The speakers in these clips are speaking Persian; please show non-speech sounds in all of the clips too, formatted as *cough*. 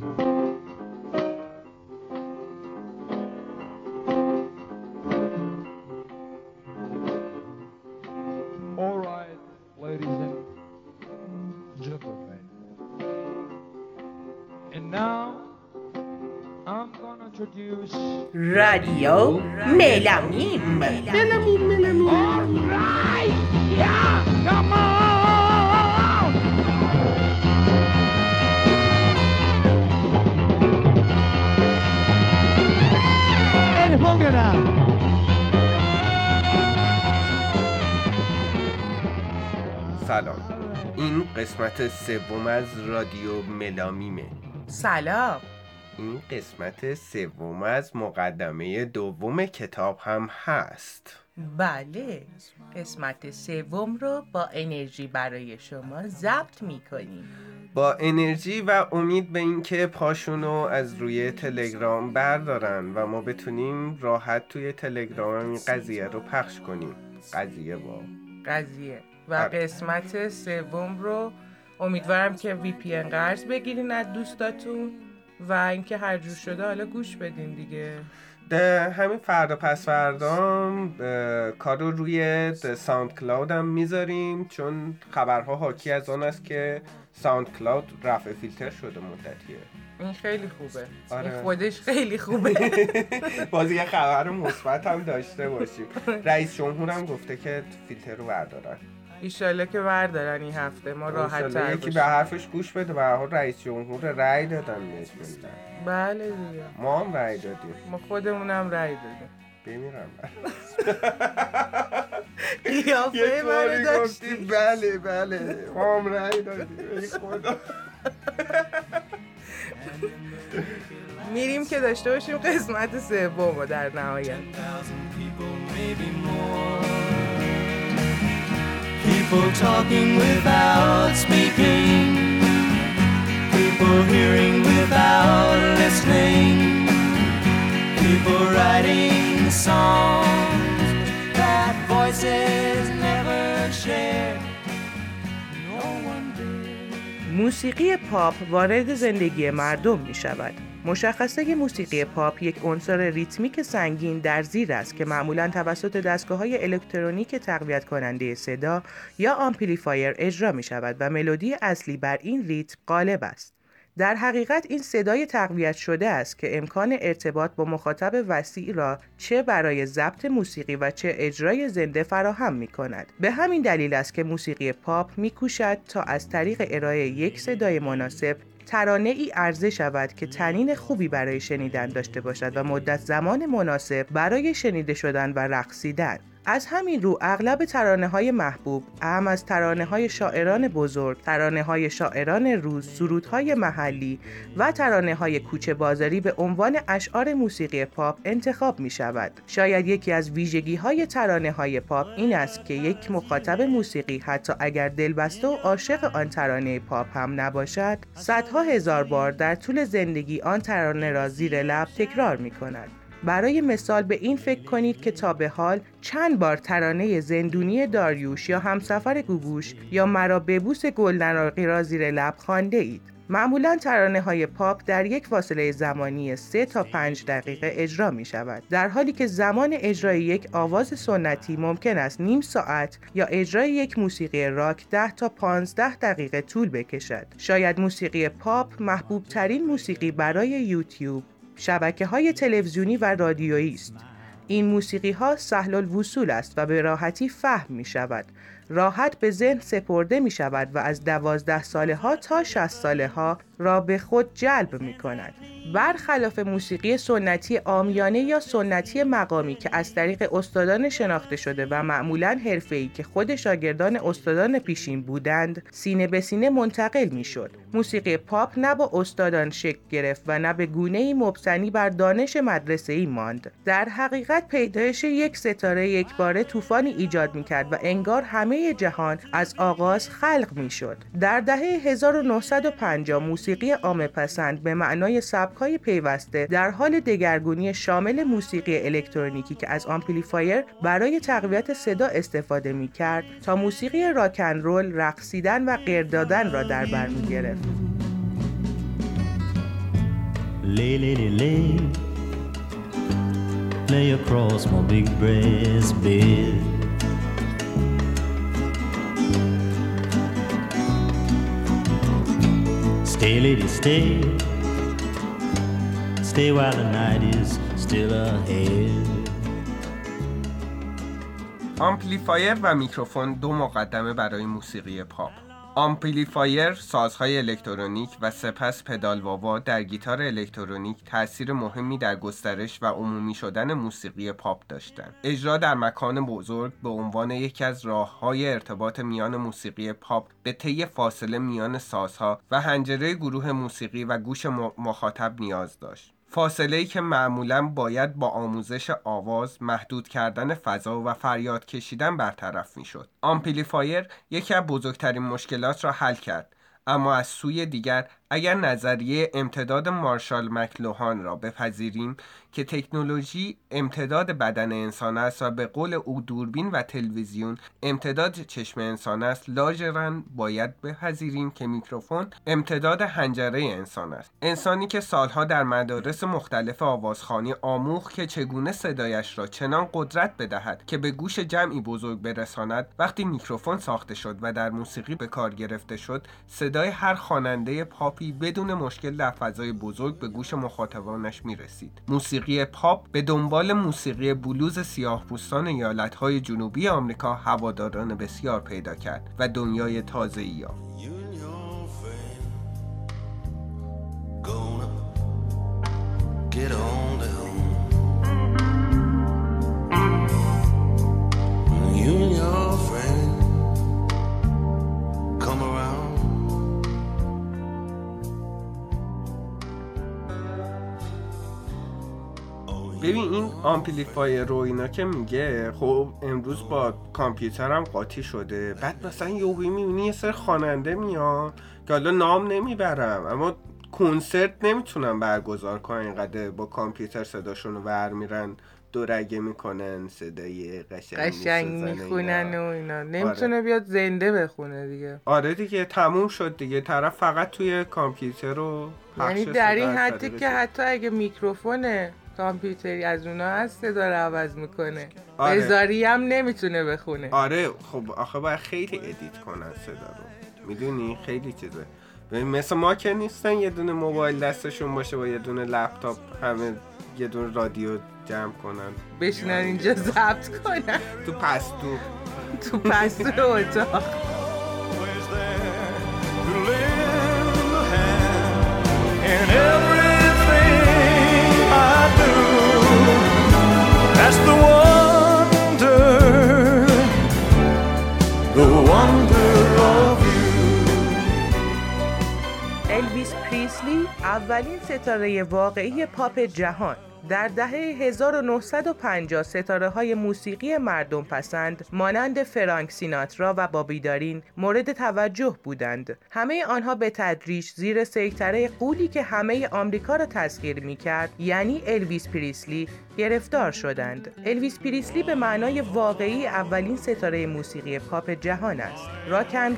All right, ladies and gentlemen. And now I'm gonna introduce Radio Melamim. Melamim, Melamim. All right. سلام. این قسمت سوم از رادیو ملامیمه. سلام. این قسمت سوم از مقدمه دوم کتاب هم هست. بله. قسمت سوم رو با انرژی برای شما ضبط می‌کنیم. با انرژی و امید به اینکه پاشونو از روی تلگرام بردارن و ما بتونیم راحت توی تلگرام این قضیه رو پخش کنیم. قضیه با. قضیه. و قسمت سوم رو امیدوارم که وی پی قرض بگیرین از دوستاتون و اینکه هر جور شده حالا گوش بدین دیگه. ده همین فردا پس فردا کار رو روی SoundCloud هم می‌ذاریم چون خبرها حاکی از آن است که SoundCloud رفع فیلتر شده مدتیه. این خیلی خوبه. آره. این خودش خیلی خوبه. *laughs* بازی یه خبر مثبت هم داشته باشیم. رئیس جمهور هم گفته که فیلتر رو بردارن. ایشالله که بردارن این هفته ما راحت تر یکی به حرفش گوش بده به حال رئیس جمهور رأی دادن بهش بله دیگه. ما هم رأی دادیم. ما خودمونم رأی دادیم. بمیرم. *laughs* قیافه من داشتی. بله بله. ما هم رأی دادیم. *laughs* خدا. میریم که داشته باشیم قسمت سوم در نهایت. People talking without speaking. People hearing without موسیقی پاپ وارد زندگی مردم می شود. مشخصه موسیقی پاپ یک عنصر ریتمیک سنگین در زیر است که معمولا توسط دستگاه های الکترونیک تقویت کننده صدا یا amplifier اجرا می شود و ملودی اصلی بر این ریتم غالب است. در حقیقت این صدای تقویت شده است که امکان ارتباط با مخاطب وسیع را چه برای ضبط موسیقی و چه اجرای زنده فراهم می کند. به همین دلیل است که موسیقی پاپ می کوشد تا از طریق ارائه یک صدای مناسب ترانه ای عرضه شود که تنین خوبی برای شنیدن داشته باشد و مدت زمان مناسب برای شنیده شدن و رقصیدن از همین رو اغلب ترانه های محبوب اهم از ترانه های شاعران بزرگ، ترانه های شاعران روز، سرودهای محلی و ترانه های کوچه بازاری به عنوان اشعار موسیقی پاپ انتخاب می شود. شاید یکی از ویژگی های ترانه های پاپ این است که یک مخاطب موسیقی حتی اگر دلبسته و عاشق آن ترانه پاپ هم نباشد، صدها هزار بار در طول زندگی آن ترانه را زیر لب تکرار می کند. برای مثال به این فکر کنید که تا به حال چند بار ترانه زندونی داریوش یا همسفر گوگوش یا مرا ببوس گلدن را زیر لب خوانده اید. معمولا ترانه های پاپ در یک فاصله زمانی 3 تا 5 دقیقه اجرا می شود در حالی که زمان اجرای یک آواز سنتی ممکن است نیم ساعت یا اجرای یک موسیقی راک 10 تا 15 دقیقه طول بکشد شاید موسیقی پاپ محبوب ترین موسیقی برای یوتیوب شبکه های تلویزیونی و رادیویی است. این موسیقی ها سهل الوصول است و به راحتی فهم می شود راحت به ذهن سپرده می شود و از دوازده ساله ها تا شست ساله ها را به خود جلب می کند. برخلاف موسیقی سنتی آمیانه یا سنتی مقامی که از طریق استادان شناخته شده و معمولا حرفه‌ای که خود شاگردان استادان پیشین بودند سینه به سینه منتقل می شد. موسیقی پاپ نه با استادان شکل گرفت و نه به گونه ای مبتنی بر دانش مدرسه ای ماند. در حقیقت پیدایش یک ستاره یک باره طوفانی ایجاد می کرد و انگار همه جهان از آغاز خلق می شد. در دهه 1950 موسیقی عامه پسند به معنای سبکای پیوسته در حال دگرگونی شامل موسیقی الکترونیکی که از آمپلیفایر برای تقویت صدا استفاده می کرد تا موسیقی راکن رول رقصیدن و قردادن را در بر می گرفت. Lay across my big breast bed. Stay, lady, stay. Stay while the night is still ahead. amplifier و میکروفون دو مقدمه برای موسیقی پاپ amplifier سازهای الکترونیک و سپس پدال wah-wah در گیتار الکترونیک تاثیر مهمی در گسترش و عمومی شدن موسیقی پاپ داشتند. اجرا در مکان بزرگ به عنوان یکی از راههای ارتباط میان موسیقی پاپ به طی فاصله میان سازها و حنجره گروه موسیقی و گوش مخاطب نیاز داشت. فاصله ای که معمولا باید با آموزش آواز محدود کردن فضا و فریاد کشیدن برطرف می شد. amplifier یکی از بزرگترین مشکلات را حل کرد اما از سوی دیگر اگر نظریه امتداد مارشال مک‌لوهان را بپذیریم که تکنولوژی امتداد بدن انسان است و به قول او دوربین و تلویزیون امتداد چشم انسان است لاجرم باید بپذیریم که میکروفون امتداد حنجره انسان است. انسانی که سالها در مدارس مختلف آوازخانی آموخت که چگونه صدایش را چنان قدرت بدهد که به گوش جمعی بزرگ برساند وقتی میکروفون ساخته شد و در موسیقی به کار گرفته شد صدای هر خواننده پاپی بدون مشکل در فضای بزرگ به گوش مخاطبانش می رسید موسیقی پاپ به دنبال موسیقی بلوز سیاه پوستان ایالتهای جنوبی آمریکا هواداران بسیار پیدا کرد و دنیای تازه یافت. ببین این آمپلیفایر رو اینا که میگه خب امروز با کامپیوترم قاطی شده. بعد مثلا یهویی می‌بینی یه سر خواننده میان که حالا نام نمی‌برم اما کنسرت نمی‌تونم برگزار کنن اینقدر با کامپیوتر صداشون رو ور میرن دورگه می‌کنن صدای قشنگ قشنگ می‌خونن و اینا. نمی‌تونه آره. بیاد زنده بخونه دیگه. آره دیگه تموم شد دیگه. طرف فقط توی کامپیوتر رو یعنی در این حدی که حتی اگه میکروفونه کامپیوتری از اونا هست صدا رو عوض می‌کنه. آره. بزاری هم نمی‌تونه بخونه. آره خب آخه باید خیلی edit کنن صدا رو. می‌دونی؟ خیلی چیزه. مثل ما که نیستن یه دونه موبایل دستشون باشه با یه دونه لپتاپ همه یه دونه رادیو جمع کنن. بشینن اینجا ضبط کنن. تو پستو. تو پستو اتاق. الویس پریسلی اولین ستاره واقعی پاپ جهان در دهه 1950 ستاره های موسیقی مردم پسند مانند فرانک سیناترا و بابی دارین مورد توجه بودند. همه آنها به تدریج زیر سیطره غولی که همه آمریکا را تسخیر می کرد یعنی الویس پریسلی گرفتار شدند. الویس پریسلی به معنای واقعی اولین ستاره موسیقی پاپ جهان است. راک ان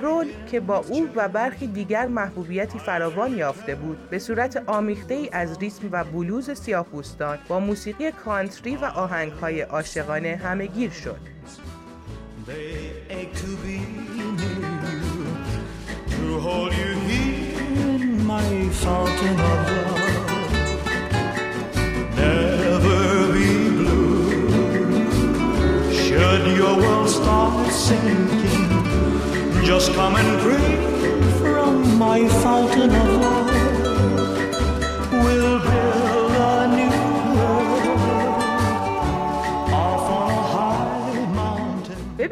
که با او و برخی دیگر محبوبیتی فراوان یافته بود به صورت آمیخته ای از ریتم و بلوز سیاه‌پوستان با موسیقی کانتری و آهنگهای عاشقانه همهگیر شد. Should your world start sinking, just come and drink from my fountain of love. We'll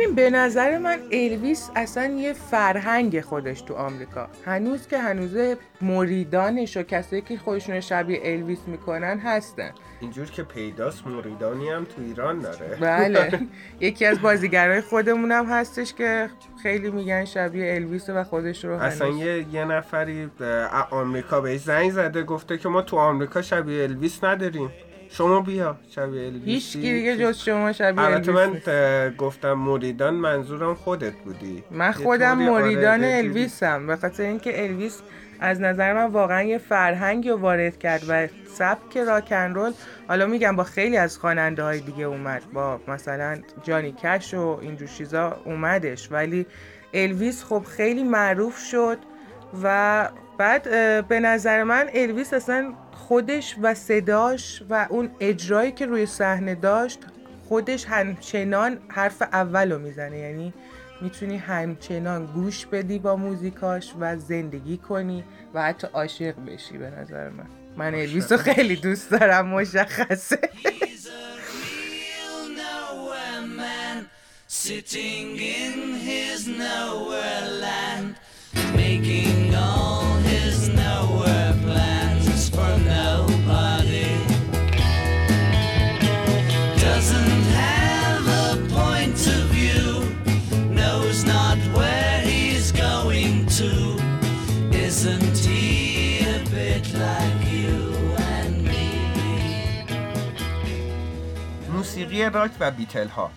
ببین به نظر من الویس اصلا یه فرهنگ خودش تو آمریکا. هنوز که هنوز مریدانش و کسایی که خودشون شبیه الویس می‌کنن هستن. اینجور که پیداست مریدانی هم تو ایران داره. بله. *laughs* یکی از بازیگرای خودمون هم هستش که خیلی میگن شبیه الویس و خودش رو اصلا یه, یه نفری آمریکا بهش زنگ زده گفته که ما تو آمریکا شبیه الویس نداریم. شما بیا شبیه الویسی هیچ دیگه جز شما شبیه البته من گفتم مریدان منظورم خودت بودی. من خودم مریدان الویسم. به خاطر اینکه الویس از نظر من واقعا یه فرهنگی رو وارد کرد و سبک راکن رول. حالا میگم با خیلی از خواننده های دیگه اومد. با مثلا جانی کش و اینجور چیزا اومدش. ولی الویس خب خیلی معروف شد و بعد به نظر من الویس اصلا خودش و صداش و اون اجرایی که روی صحنه داشت خودش همچنان حرف اول رو می‌زنه. یعنی می‌تونی همچنان گوش بدی با موزیکاش و زندگی کنی و حتی عاشق بشی به نظر من. من الویس رو خیلی دوست دارم مشخصه. Sitting in his nowhere land, making all موسیقی راک و بیتل ها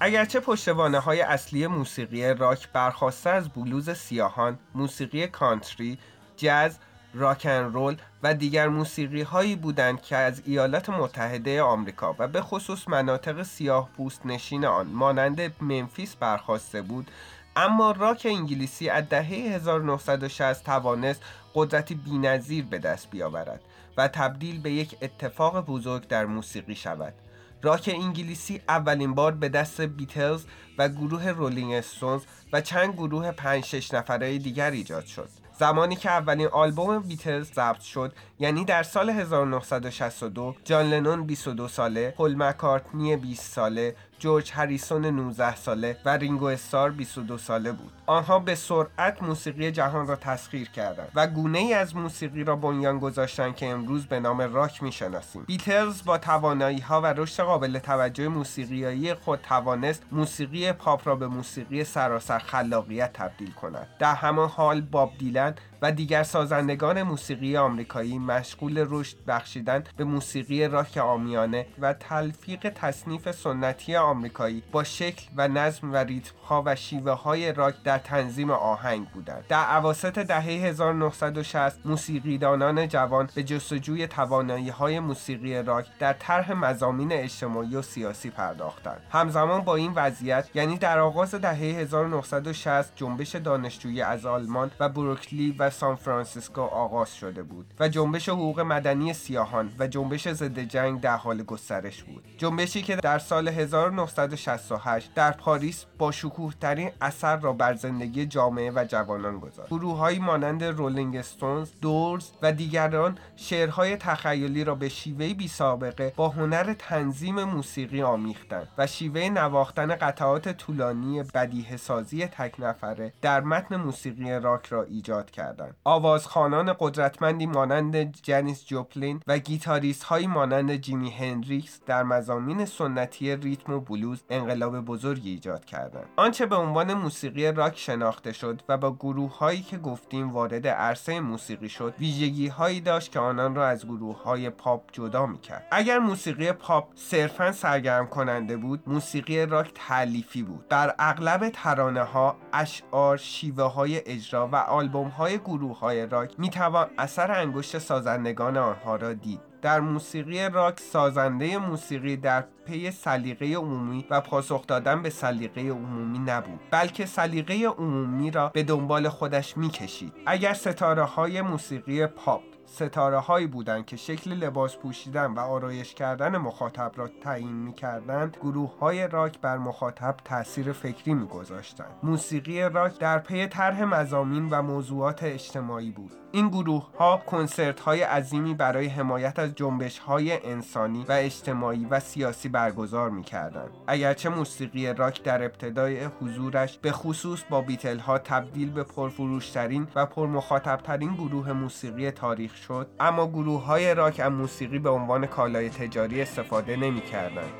اگرچه پشتوانه های اصلی موسیقی راک برخواسته از بلوز سیاهان، موسیقی کانتری، جاز، راکن رول و دیگر موسیقی هایی بودند که از ایالات متحده آمریکا و به خصوص مناطق سیاه پوست نشین آن مانند منفیس برخواسته بود اما راک انگلیسی از دهه 1960 توانست قدرتی بینظیر به دست بیاورد و تبدیل به یک اتفاق بزرگ در موسیقی شود. راک انگلیسی اولین بار به دست بیتلز و گروه رولینگ استونز و چند گروه 5 6 نفره دیگر ایجاد شد. زمانی که اولین آلبوم بیتلز ضبط شد یعنی در سال 1962 جان لنون 22 ساله، پل مکارتنی 20 ساله، جورج هریسون 19 ساله و رینگو استار 22 ساله بود. آنها به سرعت موسیقی جهان را تسخیر کردند و گونه ای از موسیقی را بنیان گذاشتند که امروز به نام راک می‌شناسیم. بیتلز با توانایی ها و رشد قابل توجه موسیقیایی خود توانست موسیقی پاپ را به موسیقی سراسر خلاقیت تبدیل کند. در همان حال باب دیلن و دیگر سازندگان موسیقی آمریکایی مشغول رشد بخشیدن به موسیقی راک عامیانه و تلفیق تصنیف سنتی آمریکایی با شکل و نظم و ریتم ها و شیوه های راک در تنظیم آهنگ بودند. در اواسط دهه 1960 موسیقیدانان جوان به جستجوی توانایی های موسیقی راک در طرح مضامین اجتماعی و سیاسی پرداختند. همزمان با این وضعیت یعنی در آغاز دهه 1960 جنبش دانشجویی از آلمان و برکلی و سان فرانسیسکو آغاز شده بود و جنبش حقوق مدنی سیاهان و جنبش ضد جنگ در حال گسترش بود. جنبشی که در سال 1968 در پاریس با شکوه ترین اثر را بر زندگی جامعه و جوانان گذاشت. گروههایی مانند رولینگ استونز دورز و دیگران شعرهای تخیلی را به شیوه بی سابقه با هنر تنظیم موسیقی آمیختند و شیوه نواختن قطعات طولانی بدیهه سازی تک نفره در متن موسیقی راک را ایجاد کردند آوازخوانان قدرتمندی مانند جنیس جوپلین و گیتاریست هایی مانند جیمی هندریکس در مضامین سنتی ریتم و بلوز انقلاب بزرگی ایجاد کردند. آنچه به عنوان موسیقی راک شناخته شد و با گروه هایی که گفتیم وارد عرصه موسیقی شد ویژگی هایی داشت که آنان را از گروه های پاپ جدا می کرد اگر موسیقی پاپ صرفا سرگرم کننده بود موسیقی راک تألیفی بود. در اغلب ترانه ها اشعار شیوه های اجرا و آلبوم های گروه های راک می توان اثر انگشت سازندگان آنها را دید. در موسیقی راک سازنده موسیقی در پی سلیقه عمومی و پاسخ دادن به سلیقه عمومی نبود بلکه سلیقه عمومی را به دنبال خودش می‌کشید. اگر ستاره های موسیقی پاپ ستاره هایی بودند که شکل لباس پوشیدن و آرایش کردن مخاطب را تعیین می کردند گروه های راک بر مخاطب تاثیر فکری می گذاشتند موسیقی راک در پی طرح مزامین و موضوعات اجتماعی بود. این گروه ها کنسرت های عظیمی برای حمایت از جنبش های انسانی و اجتماعی و سیاسی برگزار می کردند. اگرچه موسیقی راک در ابتدای حضورش به خصوص با بیتل ها تبدیل به پرفروشترین و پرمخاطبترین گروه موسیقی تاریخ شد اما گروه های راک از موسیقی به عنوان کالای تجاری استفاده نمی کردند.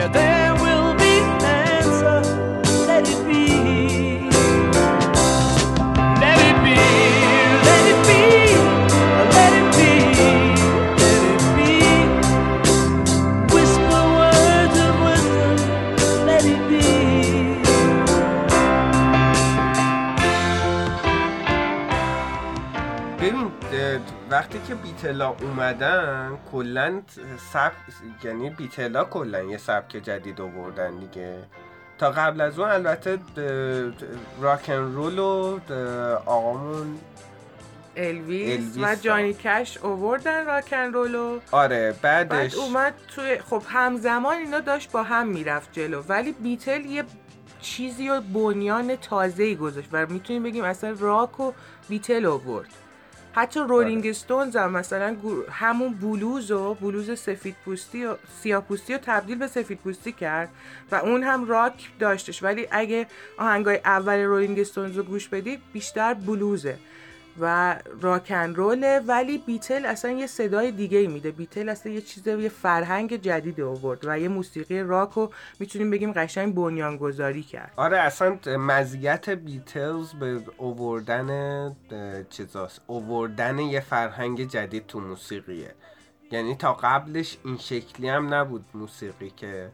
Yeah, وقتی که بیتلا اومدن کلا سبک یعنی بیتلا کلا یه سبک جدید آوردن دیگه. تا قبل از اون البته راکن رول و آقامون الویس, الویس و. جانی کش اووردن راکن رولو آره بعد بعدش اومد توی خب همزمان اینا داشت با هم می‌رفت جلو. ولی بیتل یه چیزی و بنیان تازه ای گذاشت و می‌تونیم بگیم اصلا راک و بیتل آورد. حتی رولینگ استونز هم مثلا همون بلوز و بلوز سفید پوستی و سیاه پوستی رو تبدیل به سفید پوستی کرد و اون هم راک داشتش. ولی اگه آهنگای اول رولینگ استونز رو گوش بدید بیشتر بلوزه. و راک ان روله ولی بیتل اصلا یه صدای دیگه ای میده. بیتل اصلا یه چیز یه فرهنگ جدید آورد و یه موسیقی راک رو می‌تونیم بگیم قشنگ بنیانگذاری کرد. آره اصلا مزیت بیتلز به اووردن چیزاست. اووردن یه فرهنگ جدید تو موسیقیه. یعنی تا قبلش این شکلی هم نبود موسیقی که.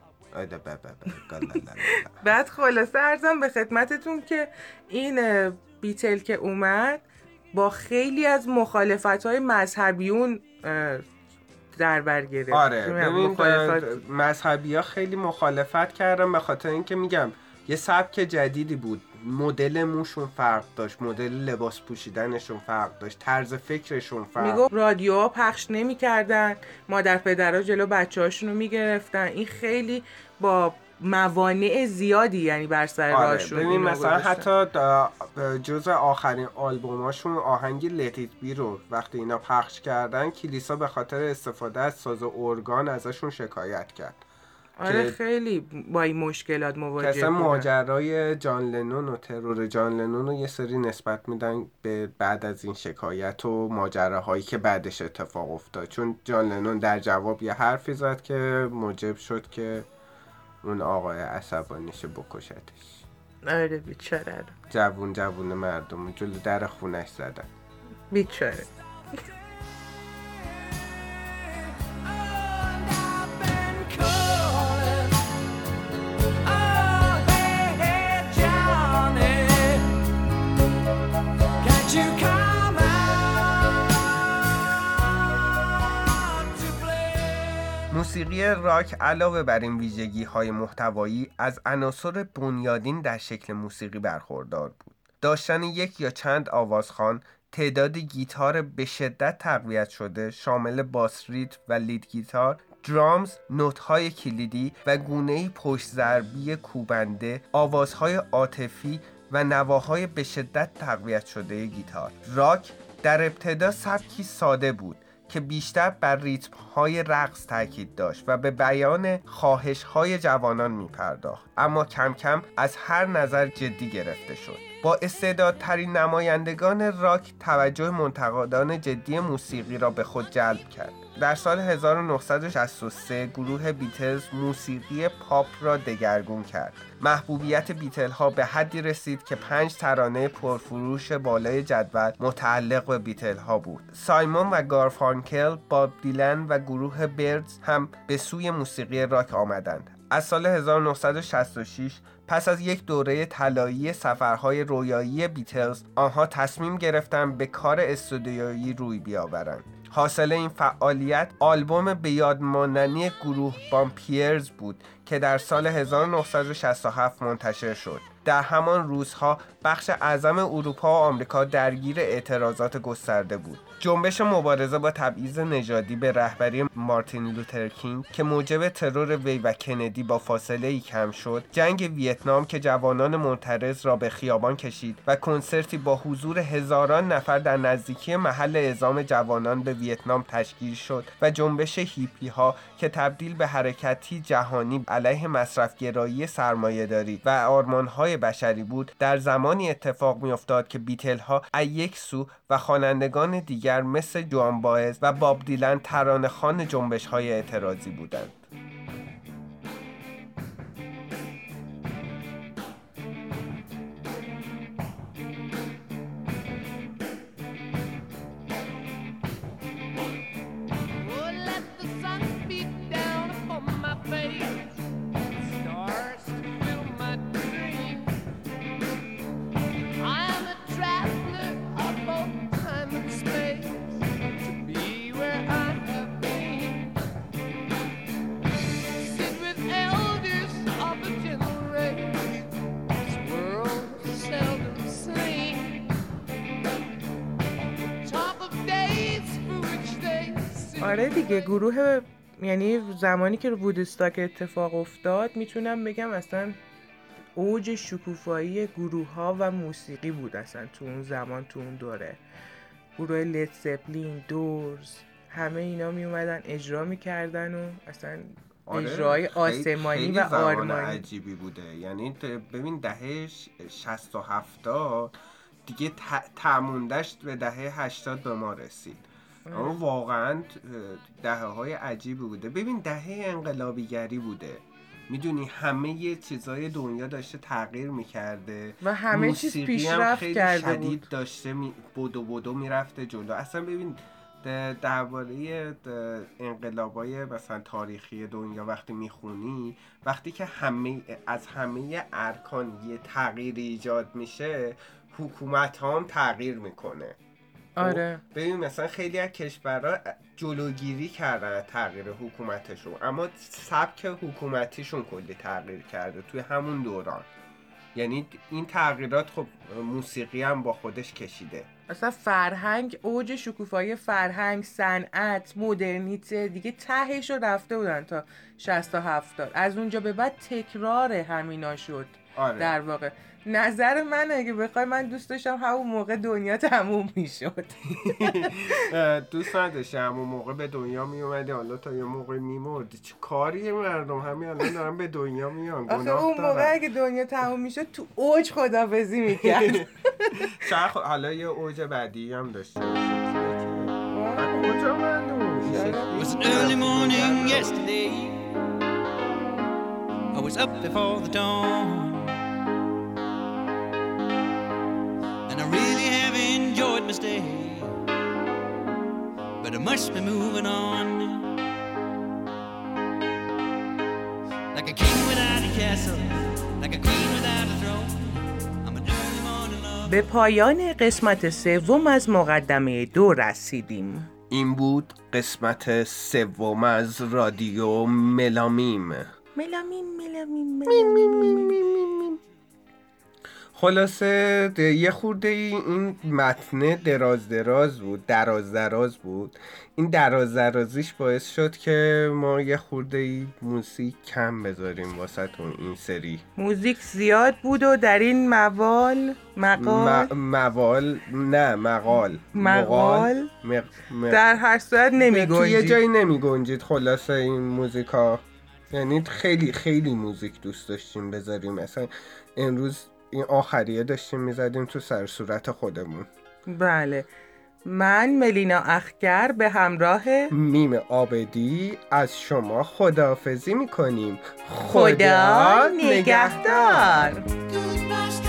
بعد خلاصه ارزم به خدمتتون که این بیتل که اومد با خیلی از مخالفت های مذهبیون در بر گرفت. آره مخالفت. مذهبی ها خیلی مخالفت کردن به خاطر اینکه میگم یه سبک جدیدی بود. مدل موشون فرق داشت مدل لباس پوشیدنشون فرق داشت طرز فکرشون فرق می‌گفت رادیوها پخش نمی‌کردن مادر پدرها جلو بچه هاشون رو می‌گرفتن. این خیلی با موانع زیادی یعنی بر سر آره راهشون ببین اینو مثلا. حتی دا- جز آخرین آلبوماشون آهنگ لتیت بی رو وقتی اینا پخش کردن کلیسا به خاطر استفاده از ساز ارگان ازشون شکایت کرد آره خیلی با این مشکلات مواجه بودن. ماجرای جان لنون و ترور جان لنون رو یه سری نسبت میدن به بعد از این شکایت و ماجراهایی که بعدش اتفاق افتاد چون جان لنون در جواب یه حرفی زد که موجب شد که اون آقای عصبانیش بکشتش. آره بیچاره جوون جوون مردم جلو در خونش زدن. بیچاره. موسیقی راک علاوه بر این ویژگی های محتوایی از عناصر بنیادین در شکل موسیقی برخوردار بود. داشتن یک یا چند آوازخوان، تعداد گیتار به شدت تقویت شده شامل باس ریتم و لید گیتار، درامز، نوت‌های کلیدی و گونه‌ای پشت ضربی کوبنده، آوازهای عاطفی و نواهای به شدت تقویت شده گیتار. راک در ابتدا سبکی ساده بود که بیشتر بر ریتم های رقص تاکید داشت و به بیان خواهش های جوانان می پرداخت اما کم کم از هر نظر جدی گرفته شد. با استعدادترین نمایندگان راک توجه منتقدان جدی موسیقی را به خود جلب کرد. در سال 1963 گروه بیتلز موسیقی پاپ را دگرگون کرد. محبوبیت بیتل ها به حدی رسید که پنج ترانه پرفروش بالای جدول متعلق به بیتل ها بود. سایمون و گارفانکل باب دیلن و گروه بردز هم به سوی موسیقی راک آمدند. از سال 1966 پس از یک دوره طلایی سفرهای رویایی بیتلز آنها تصمیم گرفتند به کار استودیویی روی بیاورند. حاصل این فعالیت آلبوم به یاد ماندنی گروه بامپیرز بود که در سال 1967 منتشر شد. در همان روزها بخش اعظم اروپا و آمریکا درگیر اعتراضات گسترده بود. جنبش مبارزه با تبعیض نژادی به رهبری مارتین لوتر کینگ که موجب ترور وی و کندی با فاصله ای کم شد جنگ ویتنام که جوانان معترض را به خیابان کشید و کنسرتی با حضور هزاران نفر در نزدیکی محل اعزام جوانان به ویتنام تشکیل شد و جنبش هیپی ها که تبدیل به حرکتی جهانی علیه مصرفگرایی سرمایهداری و آرمانهای بشری بود در زمانی اتفاق میافتاد که بیتل ها از یک سو و خوانندگان دیگر مثل جوان باز و باب دیلن ترانه خان جنبش های اعتراضی بودند. آره دیگه گروه یعنی زمانی که وودستاک اتفاق افتاد می‌تونم بگم اصلا اوج شکوفایی گروه ها و موسیقی بود اصلا تو اون زمان تو اون دوره. گروه لید سپلین دورز همه اینا می اومدن اجرا می‌کردن و اصلا اجرای آره، خیلی- آسمانی خیلی و آرمانی. عجیبی بوده. یعنی ببین دهه ش- 60 و 70 دیگه ت- تموندش به دهه 80 به ما رسید. اما واقعا دهه های عجیبی بوده. ببین دهه انقلابیگری بوده. می‌دونی همه یه چیزای دنیا داشته تغییر می‌کرده. و همه چیز پیشرفت خیلی کرده شدید بود. داشته می... بدو بدو می‌رفته جلو. اصلا ببین درباره انقلابای مثلا تاریخی دنیا وقتی می‌خونی وقتی که همه از همه ارکان یه تغییری ایجاد میشه حکومت هم تغییر می‌کنه. آره. ببین مثلا خیلی از کشورها جلوگیری کردن از تغییر حکومتشون اما سبک حکومتیشون کلی تغییر کرده توی همون دوران. یعنی این تغییرات خب موسیقی هم با خودش کشیده. اصلا فرهنگ اوج شکوفایی فرهنگ صنعت مدرنیته دیگه تهش رو رفته بودن تا 60 تا 70 از اونجا به بعد تکرار همینا شد. آره. در واقع. نظر من اگه بخوای من دوست داشتم همون موقع دنیا تموم می‌شد. *laughs* دوست نداشتی همون موقع به دنیا می اومدی حالا تا یه موقع میمردی. چه کاریه مردم؟ همین الان دارن به دنیا میان آخه گناه اون موقع دارن. اگه دنیا تموم می‌شد تو اوج خدافزی می‌کرد. *laughs* شاید حالا یه اوج بعدی هم داشته was an early morning yesterday. I was up before the dawn. Stay. But I must be moving on. Like a king without a castle, like a queen without a throne. به پایان قسمت سوم از مقدمه دو رسیدیم این بود قسمت سوم از رادیو ملامیم ملامین ملامین ملامین خلاصه یه خورده ای این متنه دراز دراز بود دراز دراز بود. این دراز درازیش باعث شد که ما یه خورده ای موسیقی کم بذاریم واسه این سری. موزیک زیاد بود و در این موال مقال؟ م- موال نه مقال. مقال؟ مق... مق... در هر صورت نمی توی یه جایی نمی گنجید خلاصه این موزیکا یعنی خیلی خیلی موزیک دوست داشتیم بذاریم. مثلا امروز این آخریه داشتیم می‌زدیم تو سر صورت خودمون. بله. من ملینا اخگر به همراه میم آبدی از شما خداحافظی می‌کنیم. خدا نگهدار. Goodbye.